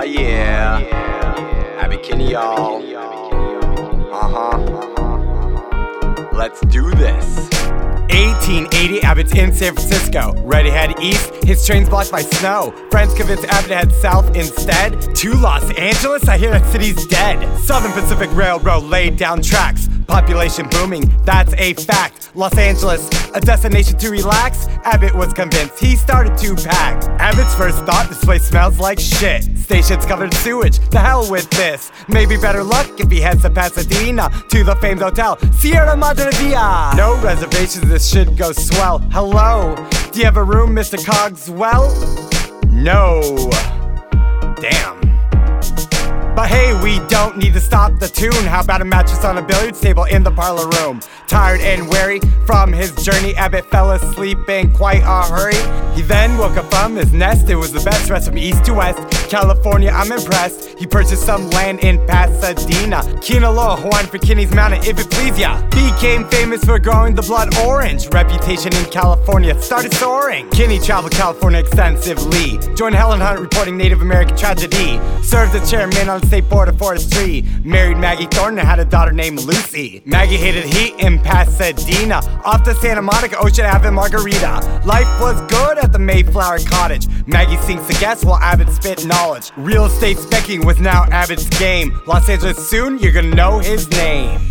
Oh yeah. Abbot Kinney, y'all. Uh huh. Let's do this. 1880, Abbot's in San Francisco. Ready head east, his train's blocked by snow. Friends convince Abbot to head south instead. To Los Angeles, I hear that city's dead. Southern Pacific Railroad laid down tracks. Population booming, that's a fact. Los Angeles, a destination to relax. Abbot was convinced he started to pack. Abbot's first thought this place smells like shit. Stations covered in sewage, the hell with this. Maybe better luck if he heads to Pasadena to the famed hotel Sierra Madre Villa. No reservations, this should go swell. Hello, do you have a room, Mr. Cogswell? No. Damn. We don't need to stop the tune. How about a mattress on a billiards table in the parlor room? Tired and weary from his journey, Abbot fell asleep in quite a hurry. He then woke up from his nest. It was the best rest from east to west. California, I'm impressed. He purchased some land in Pasadena. Kinneloa, Hawaiian for Kinney's Mountain, if it please ya. Became famous for growing the blood orange. Reputation in California started soaring. Kinney traveled California extensively. Joined Helen Hunt reporting Native American tragedy. Served as chairman on the state board of forestry. Married Maggie Thornton and had a daughter named Lucy. Maggie hated heat in Pasadena. Off to Santa Monica, Ocean Ave, Margarita. Life was good at the Mayflower Cottage. Maggie sings the guests while Abbot spit knowledge. Real estate specking was now Abbot's game. Los Angeles soon, you're gonna know his name.